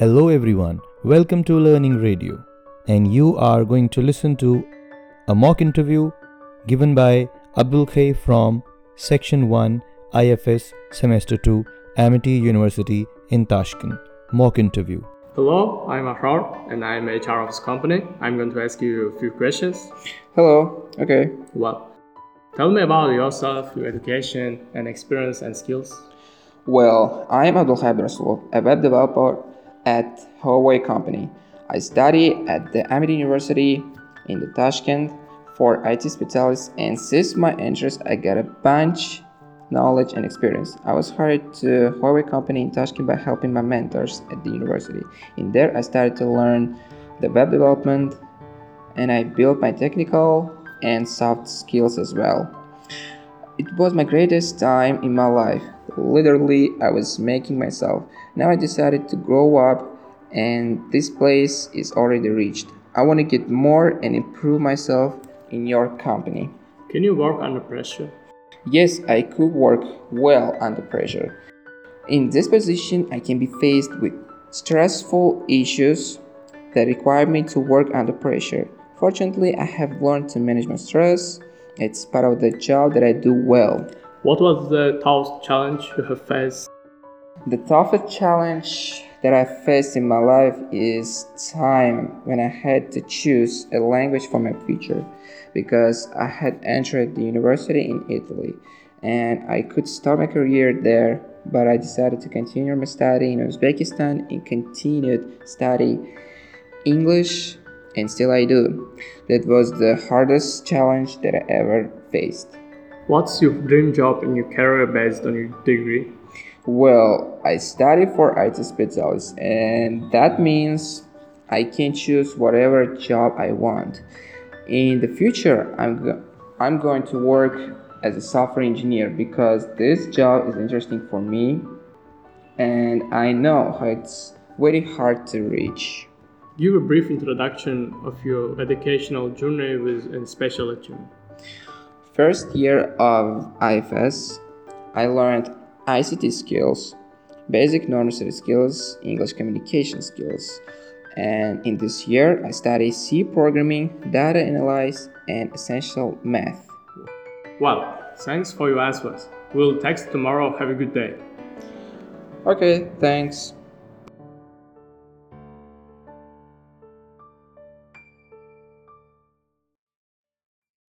Hello, everyone. Welcome to Learning Radio. And you are going to listen to a mock interview given by Abdul Khay from Section 1 IFS Semester 2 Amity University in Tashkent. Mock interview. Hello, I'm Ahrar and I'm HR of this company. I'm going to ask you a few questions. Hello. Okay. Well, tell me about yourself, your education and experience and skills. Well, I am Abdul Khaib Rasul, a web developer at Huawei Company. I study at the Amity University in the Tashkent for IT specialists, and since my interest, I got a bunch knowledge and experience. I was hired to Huawei Company in Tashkent by helping my mentors at the university. In there, I started to learn the web development, and I built my technical and soft skills as well. It was my greatest time in my life. Literally, I was making myself. Now I decided to grow up, and this place is already reached. I want to get more and improve myself in your company. Can you work under pressure? Yes, I could work well under pressure. In this position, I can be faced with stressful issues that require me to work under pressure. Fortunately, I have learned to manage my stress. It's part of the job that I do well. What was the toughest challenge you have faced? The toughest challenge that I faced in my life is time when I had to choose a language for my future because I had entered the university in Italy and I could start my career there but I decided to continue my study in Uzbekistan and continued study English and still I do. That was the hardest challenge that I ever faced. What's your dream job in your career based on your degree? Well, I study for IT specialist, and that means I can choose whatever job I want. In the future, I'm go- I'm going to work as a software engineer because this job is interesting for me, and I know how it's very hard to reach. Give a brief introduction of your educational journey with in specialty. First year of IFS, I learned ICT skills, basic nursery skills, English communication skills. And in this year, I study C programming, data analysis, and essential math. Well, thanks for your answers. We'll text tomorrow. Have a good day. Okay, thanks.